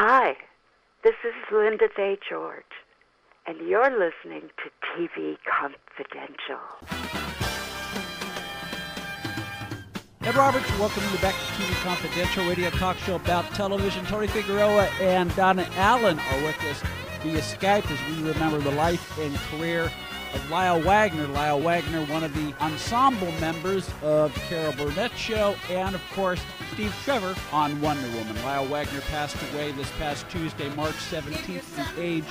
Hi, this is Linda Day George, and you're listening to TV Confidential. Ed Roberts, welcome you back to TV Confidential radio talk show about television. Tony Figueroa and Donna Allen are with us via Skype as we remember the life and career of Lyle Waggoner. Lyle Waggoner, one of the ensemble members of Carol Burnett Show, and of course, Steve Trevor on Wonder Woman. Lyle Waggoner passed away this past Tuesday, March 17th, at the age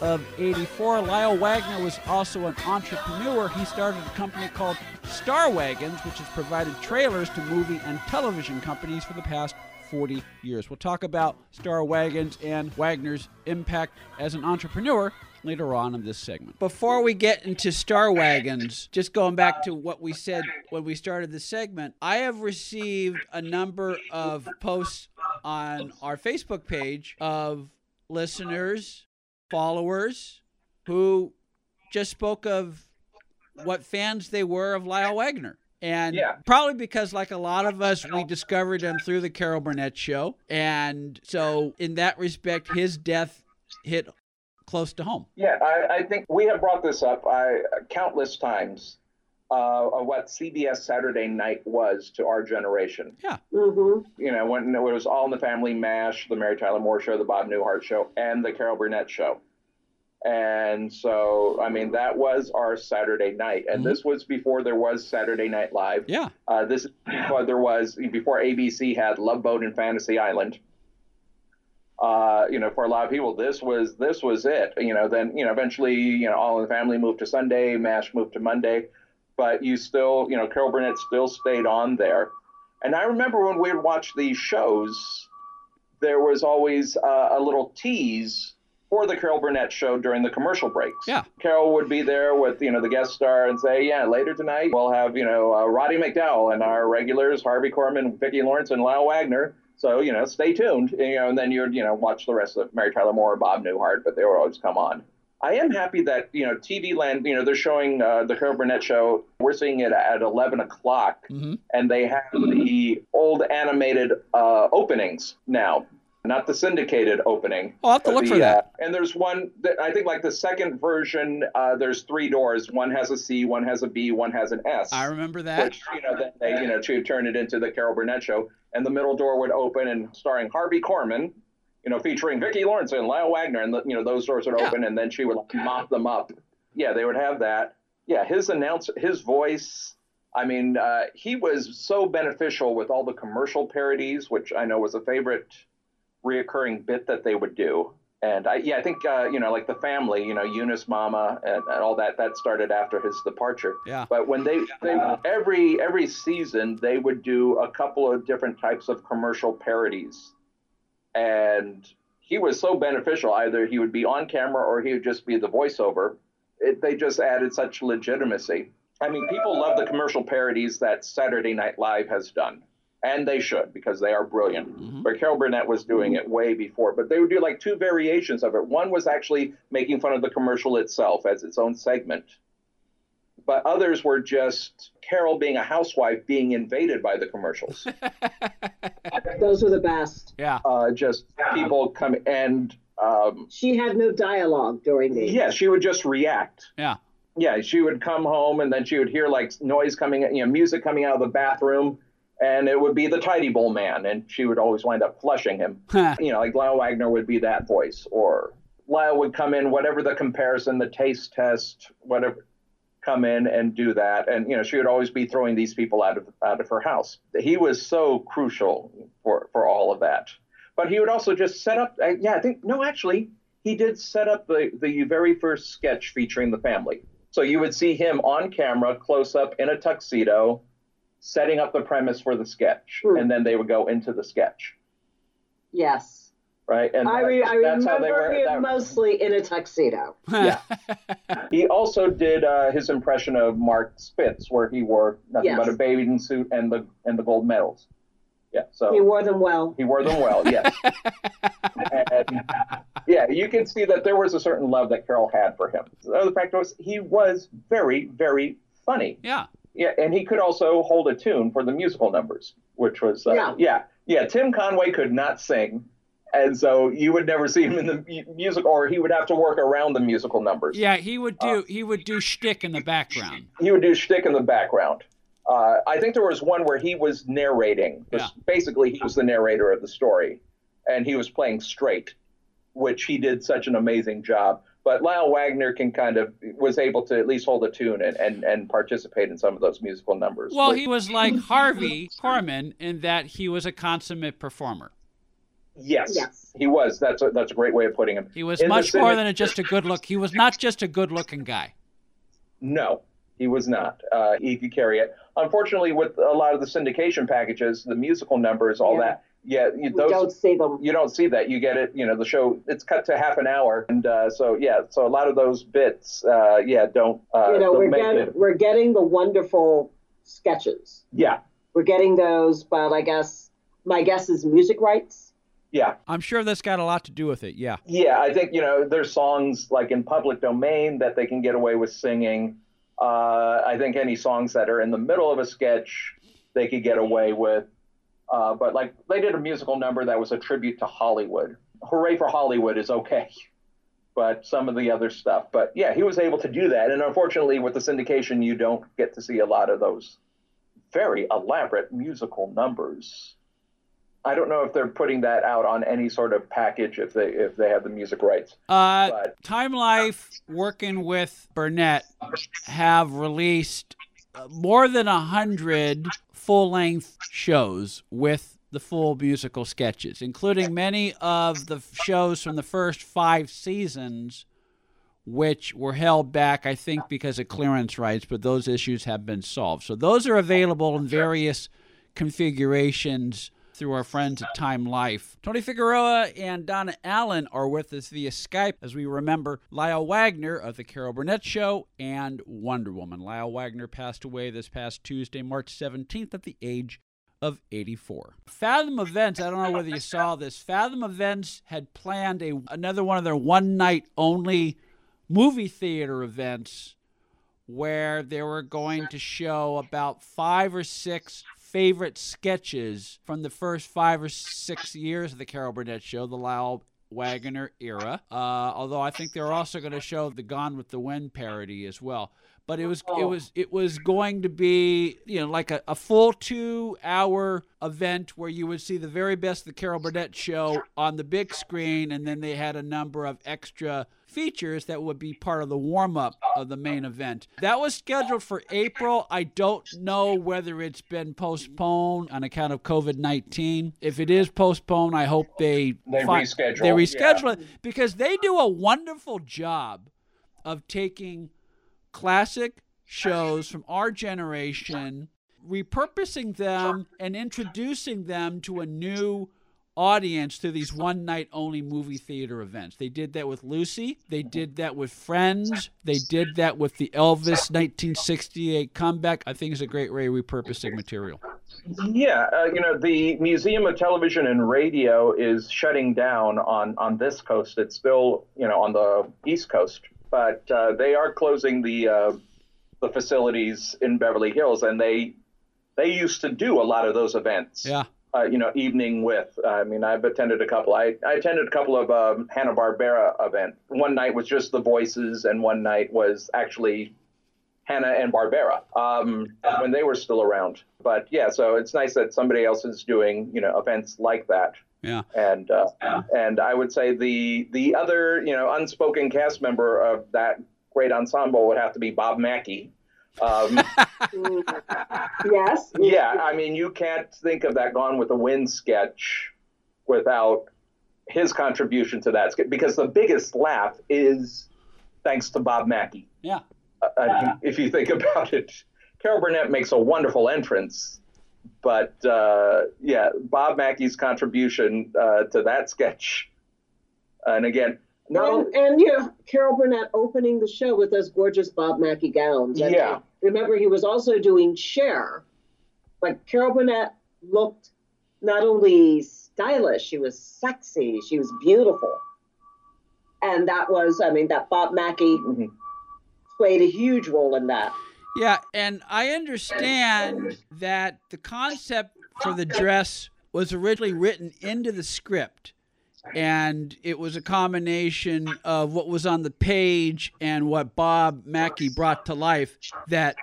of 84. Lyle Wagner was also an entrepreneur. He started a company called Star Wagons, which has provided trailers to movie and television companies for the past 40 years. We'll talk about Star Wagons and Waggoner's impact as an entrepreneur later on in this segment. Before we get into Star Wagons, just going back to what we said when we started the segment, I have received a number of posts on our Facebook page of listeners, followers who just spoke of what fans they were of Lyle Waggoner. And Yeah. probably because, like a lot of us, we discovered him through the Carol Burnett show. And so, in that respect, his death hit close to home. Yeah, I, I think we have brought this up I, countless times uh, of what CBS Saturday Night was to our generation. Yeah. Mm-hmm. You know, when it was All in the Family, MASH, the Mary Tyler Moore Show, the Bob Newhart Show, and the Carol Burnett Show. And so, I mean, that was our Saturday night. And Mhm. this was before there was Saturday Night Live. Yeah. Uh, this is before there was before ABC had Love Boat and Fantasy Island. Uh, you know, for a lot of people, this was this was it. You know, then you know, eventually, you know, All in the Family moved to Sunday, Mash moved to Monday, but you still, you know, Carol Burnett still stayed on there. And I remember when we would watch these shows, there was always uh, a little tease for the Carol Burnett show during the commercial breaks. Yeah. Carol would be there with you know the guest star and say, yeah, later tonight we'll have you know uh, Roddy McDowall and our regulars Harvey Korman, Vicki Lawrence, and Lyle Waggoner. So you know, stay tuned. You know, and then you'd you know watch the rest of Mary Tyler Moore, Bob Newhart, but they would always come on. I am happy that you know TV Land. You know, they're showing uh, the Carol Burnett show. We're seeing it at 11 o'clock, Mm-hmm. and they have the old animated uh, openings now, not the syndicated opening. I'll have to look The, for that. uh, and there's one that I think like the second version. Uh, there's three doors. One has a C, one has a B, one has an S. I remember that. Which you know then they you know to turn it into the Carol Burnett show, and the middle door would open and starring Harvey Korman, you know featuring Vicki Lawrence and Lyle Waggoner, and the, you know those doors would Yeah. open, and then she would like, mop them up. Yeah, they would have that. Yeah, his announce his voice. I mean, uh, he was so beneficial with all the commercial parodies, which I know was a favorite reoccurring bit that they would do. And I, yeah, I think uh, you know, like the family, you know, Eunice Mama and, and all that. That started after his departure. Yeah. But when they, they every every season they would do a couple of different types of commercial parodies, and he was so beneficial. Either he would be on camera or he would just be the voiceover. It, they just added such legitimacy. I mean, people love the commercial parodies that Saturday Night Live has done, and they should because they are brilliant. Mhm. But Carol Burnett was doing it way before. But they would do like two variations of it. One was actually making fun of the commercial itself as its own segment, but others were just Carol being a housewife being invaded by the commercials. Those were the best. Yeah. uh, just people come and um, She had no dialogue during these. yeah, she would just react. Yeah. yeah, she would come home and then she would hear like noise coming, you know, music coming out of the bathroom, and it would be the Ty-D-Bol man, and she would always wind up flushing him. you know, like Lyle Waggoner would be that voice, or Lyle would come in, whatever the comparison, the taste test, whatever, come in and do that, and you know, she would always be throwing these people out of out of her house. He was so crucial for for all of that. But he would also just set up. Uh, yeah, I think no, actually, he did set up the the very first sketch featuring the family. So you would see him on camera, close up in a tuxedo, setting up the premise for the sketch, and then they would go into the sketch, Yes. right? And I, re- I that's how they remember were. him that- mostly in a tuxedo. Yeah. He also did uh, his impression of Mark Spitz, where he wore nothing Yes. but a bathing suit and the and the gold medals. Yeah, so He wore them well. he wore them well. Yes. and, yeah, you can see that there was a certain love that Carol had for him. The other fact was he was very, very funny. yeah. Yeah, and he could also hold a tune for the musical numbers, which was uh, Yeah. yeah, yeah. Tim Conway could not sing, and so you would never see him in the music, or he would have to work around the musical numbers. Yeah, he would do uh, he would do shtick in the background. He would do shtick in the background. Uh, I think there was one where he was narrating. Yeah. Basically, he was the narrator of the story, and he was playing straight, which he did such an amazing job. But Lyle Waggoner can kind of was able to at least hold a tune and, and, and participate in some of those musical numbers. Well, which, he was like Harvey Korman in that he was a consummate performer. Yes, yes, he was. That's a, that's a great way of putting him. He was in much more than a, just a good look. He was not just a good looking guy. No, he was not. Uh, he could carry it. Unfortunately, with a lot of the syndication packages, the musical numbers, all yeah. that, yeah, you those, don't see them. You don't see that. You get it. You know, the show it's cut to half an hour, and uh, so yeah, so a lot of those bits, uh, yeah, don't. Uh, you know, don't we're getting we're getting the wonderful sketches. Yeah, we're getting those, but I guess my guess is music rights yeah. I'm sure that's got a lot to do with it. Yeah. Yeah, I think, you know, there's songs like in public domain that they can get away with singing. Uh, I think any songs that are in the middle of a sketch, they could get away with. Uh, but like they did a musical number that was a tribute to Hollywood. Hooray for Hollywood is okay. But some of the other stuff. But yeah, he was able to do that. And unfortunately, with the syndication, you don't get to see a lot of those very elaborate musical numbers. I don't know if they're putting that out on any sort of package if they if they have the music rights. Uh, but. Time Life, working with Burnett, have released Uh, more than a hundred full length shows with the full musical sketches, including many of the shows from the first five seasons, which were held back, I think, because of clearance rights, but those issues have been solved. So those are available in various configurations through our friends at Time Life. Tony Figueroa and Donna Allen are with us via Skype as we remember Lyle Waggoner of The Carol Burnett Show and Wonder Woman. Lyle Waggoner passed away this past Tuesday, March 17th, at the age of 84. Fathom Events, I don't know whether you saw this, Fathom Events had planned a, another one of their one night only movie theater events where they were going to show about five or six favorite sketches from the first five or six years of the Carol Burnett show, the Lyle Waggoner era. Uh, although I think they're also going to show the Gone with the Wind parody as well. But it was it oh. was it was going to be you know like a, a full two hour event where you would see the very best of the Carol Burnett show on the big screen, and then they had a number of extra features that would be part of the warm up of the main event. That was scheduled for April. I don't know whether it's been postponed on account of COVID 19. If it is postponed, I hope they, they reschedule. They reschedule yeah. it because they do a wonderful job of taking classic shows from our generation, repurposing them, and introducing them to a new audience through these one night only movie theater events. They did that with Lucy. They did that with Friends. They did that with the Elvis 1968 comeback. I think it's a great way of repurposing material. Yeah, uh, you know, the Museum of Television and Radio is shutting down on, on this coast. It's still, you know, on the East Coast, but uh, they are closing the uh, the facilities in Beverly Hills, and they they used to do a lot of those events. Yeah uh, you know, evening with. I mean, I've attended a couple. I, I attended a couple of um, Hanna Barbera events. One night was just the voices, and one night was actually Hanna and Barbera um, when they were still around. But yeah, so it's nice that somebody else is doing you know events like that. Yeah. And uh, and I would say the the other you know unspoken cast member of that great ensemble would have to be Bob Mackie. Um, yes. Yeah, I mean, you can't think of that Gone with the Wind sketch without his contribution to that sketch because the biggest laugh is thanks to Bob Mackie. Yeah. Uh, yeah. If you think about it, Carol Burnett makes a wonderful entrance, but uh, yeah, Bob Mackie's contribution uh, to that sketch, and again, no, and, and you know, Carol Burnett opening the show with those gorgeous Bob Mackie gowns. And yeah. Remember, he was also doing Cher, but Carol Burnett looked not only stylish, she was sexy, she was beautiful. And that was, I mean, that Bob Mackie mm-hmm. played a huge role in that. Yeah, and I understand that the concept for the dress was originally written into the script and it was a combination of what was on the page and what Bob Mackie brought to life that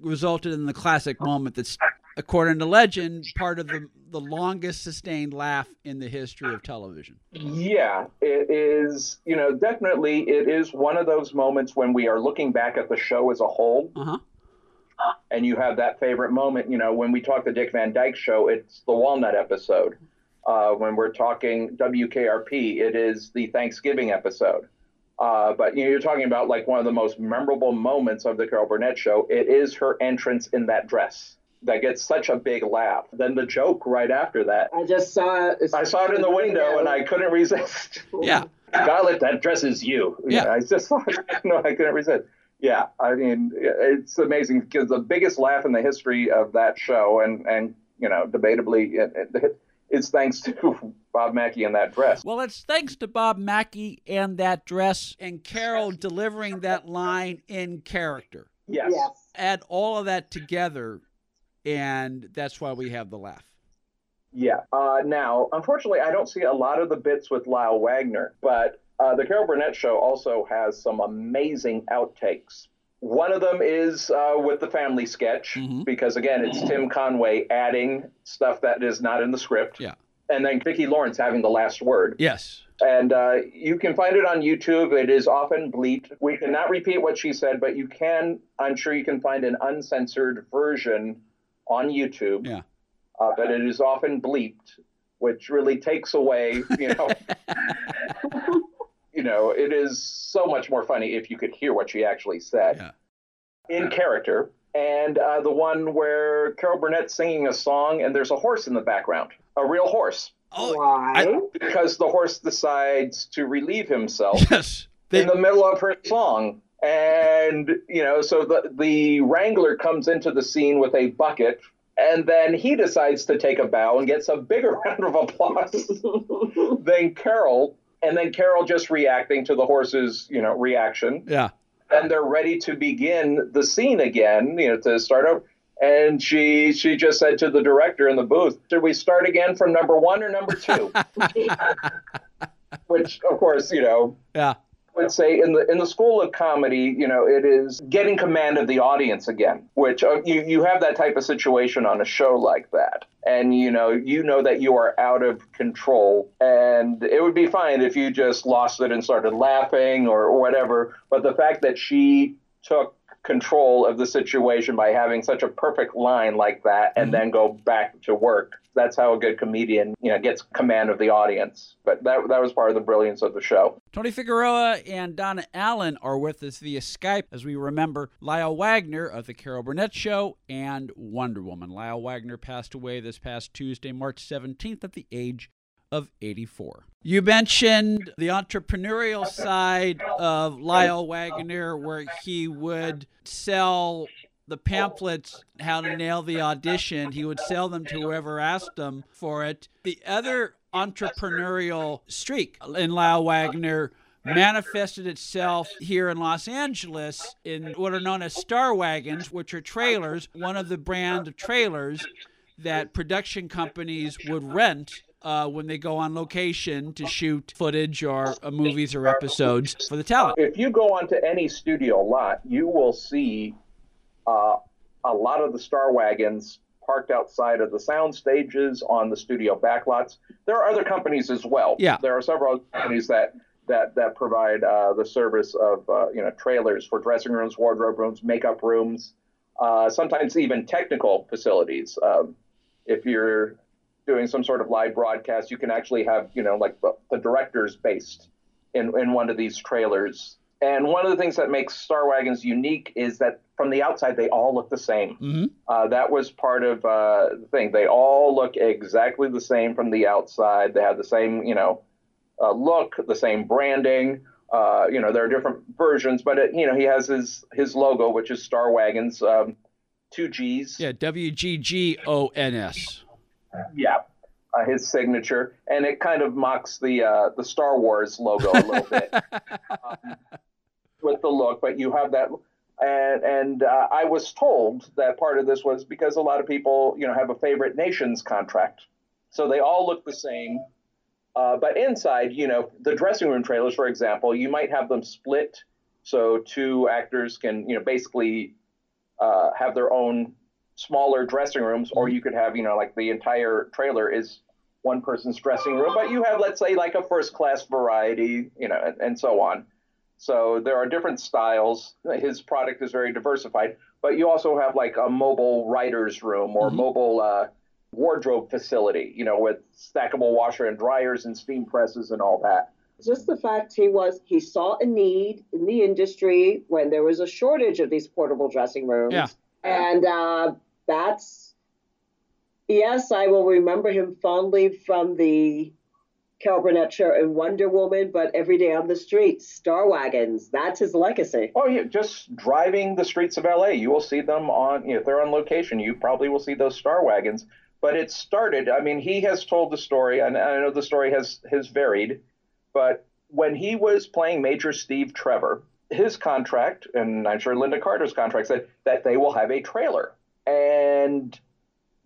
resulted in the classic moment that's according to legend part of the the longest sustained laugh in the history of television. Yeah, it is, you know, definitely it is one of those moments when we are looking back at the show as a whole. Uh-huh. And you have that favorite moment, you know, when we talk the Dick Van Dyke show, it's the Walnut episode. Uh, when we're talking WKRP, it is the Thanksgiving episode. Uh, but you know, you're talking about like one of the most memorable moments of the Carol Burnett show. It is her entrance in that dress that gets such a big laugh. Then the joke right after that. I just saw it. I saw it in the window and I couldn't resist. Yeah. Scarlett, that dress is you. Yeah. I just thought, no, I couldn't resist. Yeah, I mean, it's amazing because the biggest laugh in the history of that show, and and you know, debatably, it, it, it's thanks to Bob Mackie and that dress. Well, it's thanks to Bob Mackie and that dress, and Carol delivering that line in character. Yes. Yes. Add all of that together, and that's why we have the laugh. Yeah. Uh, now, unfortunately, I don't see a lot of the bits with Lyle Waggoner, but uh, the Carol Burnett show also has some amazing outtakes. One of them is uh, with the family sketch, Mhm. because again, it's Tim Conway adding stuff that is not in the script. Yeah. And then Vicki Lawrence having the last word. Yes. And uh, you can find it on YouTube. It is often bleeped. We cannot repeat what she said, but you can, I'm sure you can find an uncensored version on YouTube. Yeah. Uh, but it is often bleeped, which really takes away, you know. you know, it is so much more funny if you could hear what she actually said Yeah. in character. And uh, the one where Carol Burnett's singing a song and there's a horse in the background, a real horse, Oh, Why? because the horse decides to relieve himself yes. They, in the middle of her song. And, you know, so the, the Wrangler comes into the scene with a bucket, and then he decides to take a bow and gets a bigger round of applause than Carol. And then Carol just reacting to the horse's, you know, reaction. yeah. And they're ready to begin the scene again, you know, to start over. And she she just said to the director in the booth, "Should we start again from number one or number two? Which, of course, you know, Yeah. Would say in the in the school of comedy, you know, it is getting command of the audience again. Which uh, you you have that type of situation on a show like that, and you know you know that you are out of control, and it would be fine if you just lost it and started laughing or, or whatever. But the fact that she took control of the situation by having such a perfect line like that and then go back to work that's how a good comedian you know gets command of the audience but that that was part of the brilliance of the show Tony Figueroa and Donna Allen are with us via Skype as we remember Lyle Waggoner of The Carol Burnett Show and Wonder Woman. Lyle Waggoner passed away this past Tuesday, March 17th, at the age of 84. You mentioned the entrepreneurial side of Lyle Waggoner, where he would sell the pamphlets, How to Nail the Audition. He would sell them to whoever asked him for it. The other entrepreneurial streak in Lyle Waggoner manifested itself here in Los Angeles in what are known as star wagons, which are trailers, one of the brand of trailers that production companies would rent uh, when they go on location to shoot footage or uh, movies or episodes for the talent. if you go onto any studio lot, you will see uh, a lot of the Star Wagons parked outside of the sound stages on the studio backlots. There are other companies as well. Yeah. There are several companies that that that provide uh, the service of uh, you know trailers for dressing rooms, wardrobe rooms, makeup rooms, uh, sometimes even technical facilities. Um, if you're doing some sort of live broadcast, you can actually have you know like the, the directors based in, in one of these trailers. And one of the things that makes Star Wagons unique is that from the outside, they all look the same. hmm Uh, that was part of uh, the thing. They all look exactly the same from the outside. They have the same, you know, uh, look, the same branding. Uh, you know, there are different versions, but it, you know, he has his his logo, which is Star Wagons, um, two G's. Yeah, W G G O N S. Yeah, uh, his signature, and it kind of mocks the uh, the Star Wars logo a little bit um, with the look. But you have that, and and uh, I was told that part of this was because a lot of people, you know, have a favorite nations contract, so they all look the same. Uh, but inside, you know, the dressing room trailers, for example, you might have them split so two actors can, you know, basically uh, have their own smaller dressing rooms, or you could have, you know, like the entire trailer is one person's dressing room, but you have, let's say, like a first class variety, you know, and, and so on. So there are different styles. His product is very diversified, but you also have like a mobile writer's room or mm-hmm. mobile uh, wardrobe facility, you know, with stackable washer and dryers and steam presses and all that. Just the fact he was he saw a need in the industry when there was a shortage of these portable dressing rooms. Yeah. And uh, that's yes, I will remember him fondly from the Carol Burnett show and Wonder Woman, but every day on the streets, Star Wagons. That's his legacy. Oh yeah, just driving the streets of LA, you will see them on. You know, if they're on location, you probably will see those Star Wagons but it started. I mean, he has told the story, and I know the story has has varied, but when he was playing Major Steve Trevor, his contract, and I'm sure Lynda Carter's contract said that they will have a trailer, and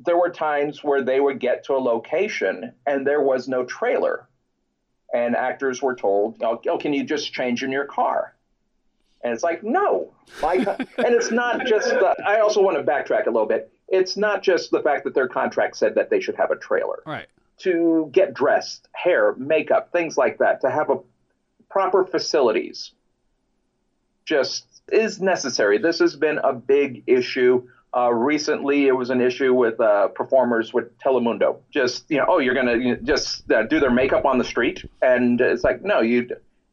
there were times where they would get to a location and there was no trailer, and actors were told, "Oh, oh can you just change in your car?" And it's like, no, my, and it's not just. The, I also want to backtrack a little bit it's not just the fact that their contract said that they should have a trailer. Right. To get dressed, hair, makeup, things like that, to have a proper facilities just is necessary. This has been a big issue. Uh, recently, it was an issue with uh, performers with Telemundo. Just you know, oh, you're gonna you know, just uh, do their makeup on the street, and it's like, no, you,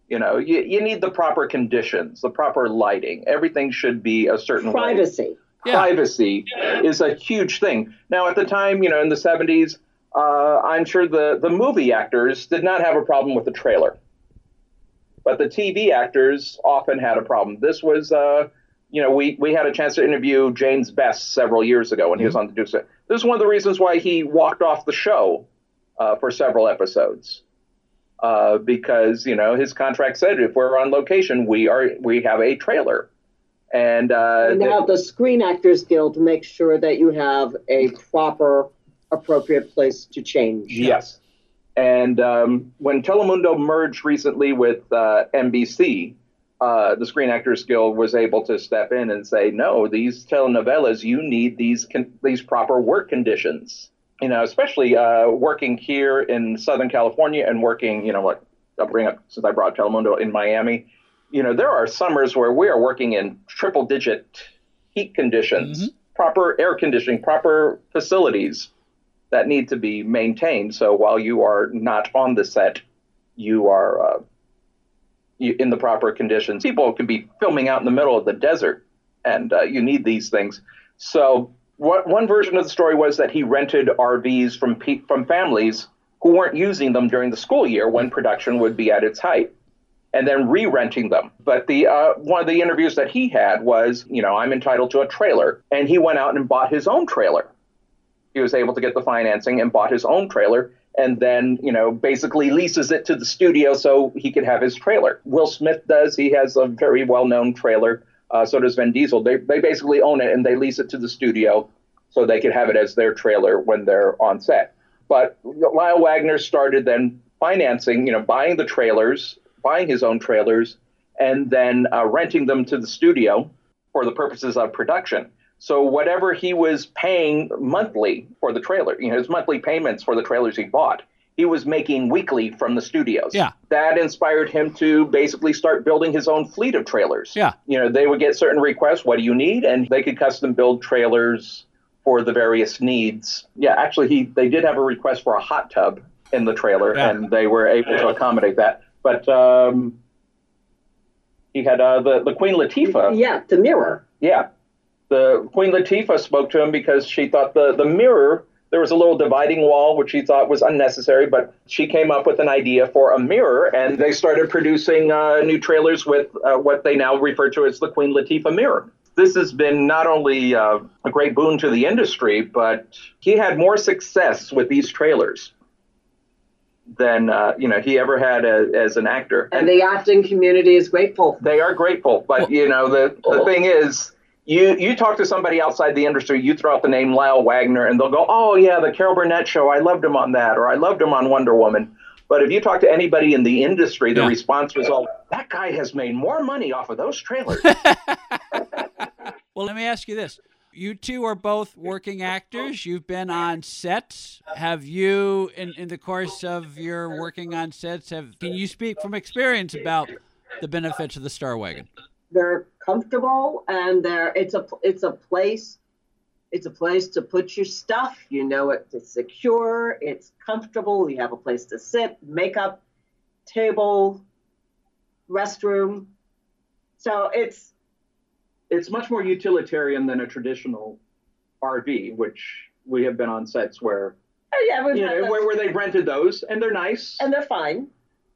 you know, you, you need the proper conditions, the proper lighting. Everything should be a certain privacy. Way yeah. privacy is a huge thing. Now, at the time, you know, in the 70s, uh, I'm sure the, the movie actors did not have a problem with the trailer. But the TV actors often had a problem. This was, uh, you know, we, we had a chance to interview James Best several years ago when mm-hmm. he was on the Dukes. This is one of the reasons why he walked off the show uh, for several episodes. Uh, because you know his contract said if we're on location, we are we have a trailer. And, uh, and now the, the Screen Actors Guild makes sure that you have a proper, appropriate place to change. Yes. And um, when Telemundo merged recently with uh, NBC, uh, the Screen Actors Guild was able to step in and say, no, these telenovelas, you need these con- these proper work conditions. You know, especially uh, working here in Southern California and working, you know, what I'll bring up since I brought Telemundo in Miami you know, there are summers where we are working in triple digit heat conditions, mm-hmm. proper air conditioning, proper facilities that need to be maintained. So while you are not on the set, you are uh, in the proper conditions. People can be filming out in the middle of the desert, and uh, you need these things. So what, one version of the story was that he rented RVs from pe- from families who weren't using them during the school year when production would be at its height and then re-renting them. But the uh, one of the interviews that he had was, you know, I'm entitled to a trailer, and he went out and bought his own trailer. He was able to get the financing and bought his own trailer, and then you know basically leases it to the studio so he could have his trailer. Will Smith does. He has a very well-known trailer. Uh, so does Vin Diesel. They they basically own it and they lease it to the studio so they could have it as their trailer when they're on set. But Lyle Waggoner started then financing, you know, buying the trailers buying his own trailers and then uh, renting them to the studio for the purposes of production. So whatever he was paying monthly for the trailer, you know, his monthly payments for the trailers he bought, he was making weekly from the studios. Yeah. That inspired him to basically start building his own fleet of trailers. Yeah. You know, they would get certain requests, what do you need? And they could custom build trailers for the various needs. Yeah, actually he they did have a request for a hot tub in the trailer yeah. and they were able to accommodate that. But um, he had uh, the the Queen Latifah. Yeah, the mirror. Yeah, the Queen Latifah spoke to him because she thought the the mirror there was a little dividing wall which she thought was unnecessary, but she came up with an idea for a mirror, and they started producing uh, new trailers with uh, what they now refer to as the Queen Latifah mirror. This has been not only uh, a great boon to the industry, but he had more success with these trailers than uh, you know he ever had a, as an actor. And, and, the acting community is grateful. They are grateful, but you know the the thing is. You, you talk to somebody outside the industry, you throw out the name Lyle Waggoner, and they'll go, "Oh yeah, the Carol Burnett show. I loved him on that, or I loved him on Wonder Woman." But if you talk to anybody in the industry, the yeah. response was all, that guy has made more money off of those trailers. well, let me ask you this. You two are both working actors. You've been on sets. Have you, in, in the course of your working on sets, have can you speak from experience about the benefits of the Star Wagon? They're comfortable, and they're it's a it's a place it's a place to put your stuff. You know it's secure, it's comfortable. You have a place to sit, makeup, table, restroom. So it's it's much more utilitarian than a traditional RV, which we have been on sets where oh, yeah, know, where, where they've rented those and they're nice and they're fine.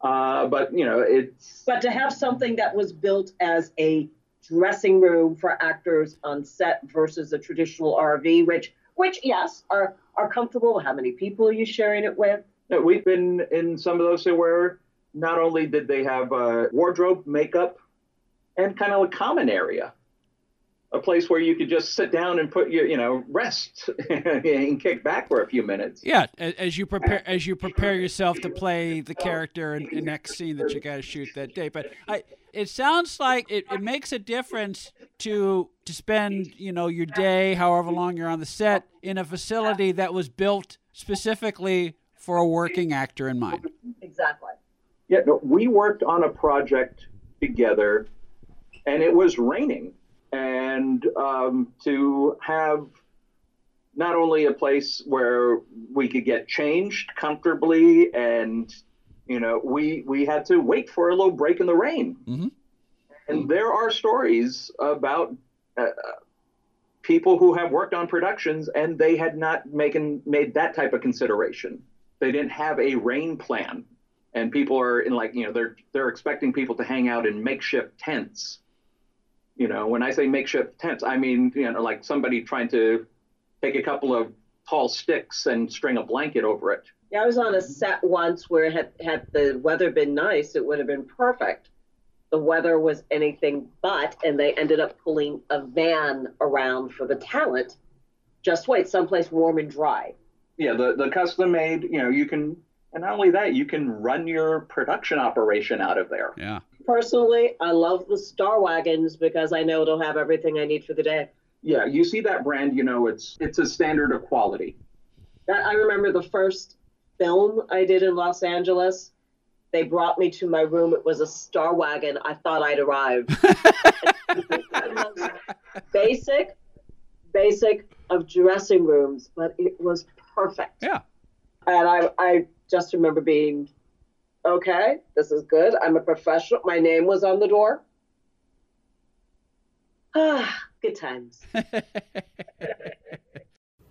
Uh, but you know it's but to have something that was built as a dressing room for actors on set versus a traditional RV, which which yes are are comfortable. How many people are you sharing it with? No, we've been in some of those where not only did they have a wardrobe, makeup, and kind of a common area a place where you could just sit down and put your you know rest and kick back for a few minutes. Yeah as you prepare as you prepare yourself to play the character in the next scene that you got to shoot that day. But i it sounds like it, it makes a difference to to spend you know your day however long you're on the set in a facility that was built specifically for a working actor in mind. Exactly. Yeah no, we worked on a project together and it was raining and um, to have not only a place where we could get changed comfortably and you know we we had to wait for a little break in the rain. Mm-hmm. and there are stories about uh, people who have worked on productions and they had not making made that type of consideration. They didn't have a rain plan. And people are in like you know they're they're expecting people to hang out in makeshift tents you know, when I say makeshift tents, I mean, you know, like somebody trying to take a couple of tall sticks and string a blanket over it. Yeah, I was on a set once where had had the weather been nice, it would have been perfect. The weather was anything but, and they ended up pulling a van around for the talent. Just wait, someplace warm and dry. Yeah, the the custom made, you know, you can and not only that, you can run your production operation out of there. Yeah. Personally, I love the Star Wagons because I know it'll have everything I need for the day. Yeah, you see that brand, you know it's it's a standard of quality. I remember the first film I did in Los Angeles. They brought me to my room. It was a Star Wagon. I thought I'd arrived. basic, basic of dressing rooms, but it was perfect. Yeah. And I, I just remember being, okay, this is good. I'm a professional. My name was on the door. Ah, good times.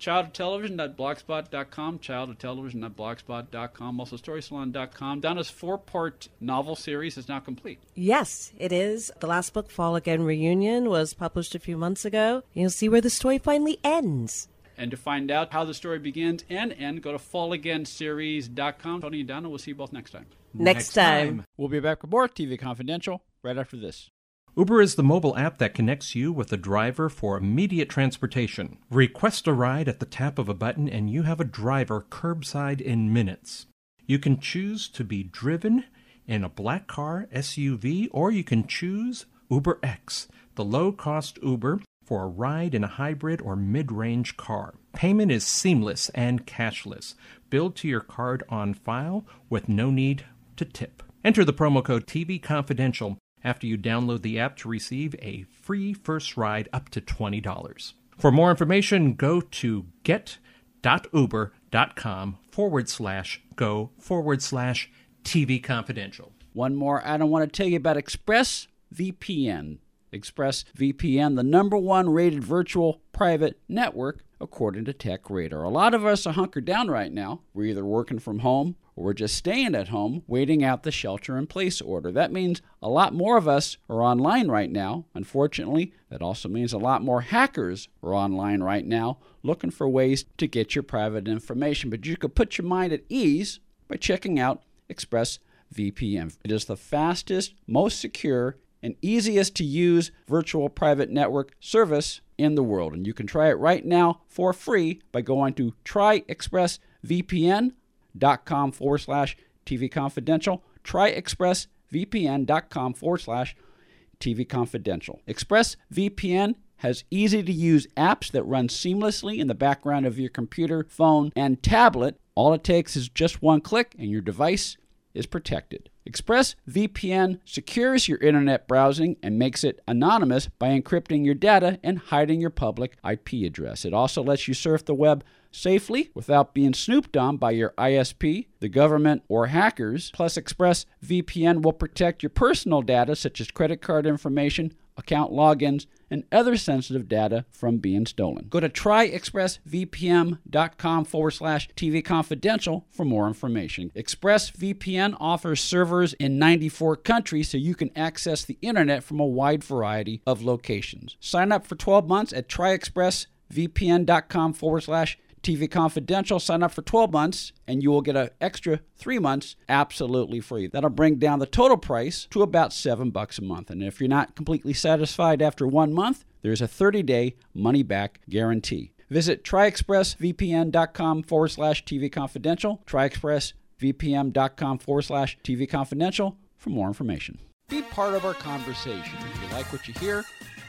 child of television blogspot.com child of television childhoodtelevision.blogspot.com, childhoodtelevision.blogspot.com, also storysalon.com. Donna's four-part novel series is now complete. Yes, it is. The last book, Fall Again Reunion, was published a few months ago. You'll see where the story finally ends. And to find out how the story begins and end, go to fallagainseries.com. Tony and Donna, we'll see you both next time. Next, next time. time. We'll be back with more TV Confidential right after this. Uber is the mobile app that connects you with a driver for immediate transportation. Request a ride at the tap of a button, and you have a driver curbside in minutes. You can choose to be driven in a black car, SUV, or you can choose UberX, the low cost Uber for a ride in a hybrid or mid range car. Payment is seamless and cashless, billed to your card on file with no need to tip. Enter the promo code TV Confidential after you download the app to receive a free first ride up to $20. For more information, go to get.uber.com forward slash go forward slash TV Confidential. One more I don't want to tell you about ExpressVPN. ExpressVPN, the number one rated virtual private network, according to TechRadar. A lot of us are hunkered down right now. We're either working from home or we're just staying at home waiting out the shelter in place order. That means a lot more of us are online right now. Unfortunately, that also means a lot more hackers are online right now looking for ways to get your private information. But you could put your mind at ease by checking out ExpressVPN. It is the fastest, most secure, and easiest to use virtual private network service in the world. And you can try it right now for free by going to tryexpressvpn.com forward slash TV Confidential. Try expressvpn.com forward slash TV Confidential. ExpressVPN has easy to use apps that run seamlessly in the background of your computer, phone, and tablet. All it takes is just one click and your device is protected. ExpressVPN secures your internet browsing and makes it anonymous by encrypting your data and hiding your public IP address. It also lets you surf the web safely without being snooped on by your ISP, the government, or hackers. Plus, ExpressVPN will protect your personal data such as credit card information, account logins, and other sensitive data from being stolen. Go to tryexpressvpn.com forward slash TV Confidential for more information. ExpressVPN offers servers in 94 countries so you can access the internet from a wide variety of locations. Sign up for 12 months at tryexpressvpn.com forward slash TV Confidential. Sign up for 12 months and you will get an extra three months absolutely free. That'll bring down the total price to about seven bucks a month. And if you're not completely satisfied after one month, there's a 30 day money back guarantee. Visit tryexpressvpn.com forward slash TV Confidential. Tryexpressvpn.com forward slash TV Confidential for more information. Be part of our conversation. If you like what you hear,